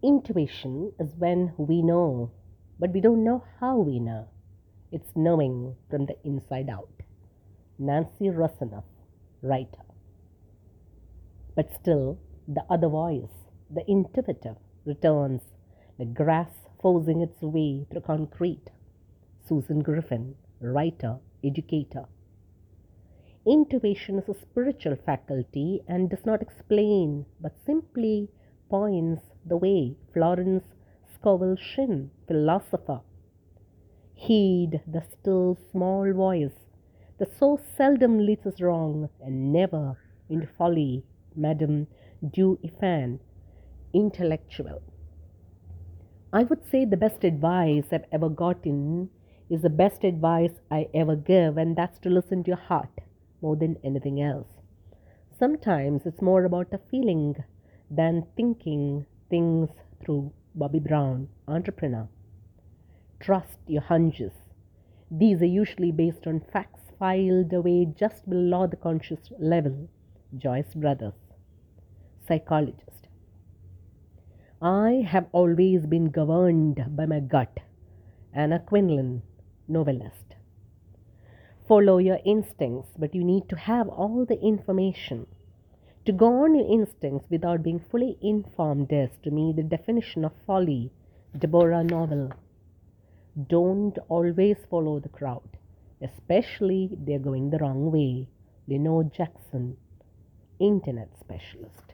Intuition is when we know, but we don't know how we know. It's knowing from the inside out. Nancy Rosanoff, writer. But still, the other voice, the intuitive, returns, the grass forcing its way through concrete. Susan Griffin, writer, educator. Intuition is a spiritual faculty and does not explain, but simply points the way. Florence Scovel Shinn, philosopher. Heed the still small voice that so seldom leads us wrong and never into folly. Madame Du Deffand, intellectual. I would say the best advice I've ever gotten is the best advice I ever give, and that's to listen to your heart more than anything else. Sometimes it's more about a feeling than thinking things through. Bobbi Brown, entrepreneur. Trust your hunches. These are usually based on facts filed away just below the conscious level. Joyce Brothers, psychologist. I have always been governed by my gut. Anna Quindlen, novelist. Follow your instincts, but you need to have all the information. To go on your instincts without being fully informed is, to me, the definition of folly. Deborah Norville. Don't always follow the crowd, especially they're going the wrong way. Lenore Jackson, Internet Specialist.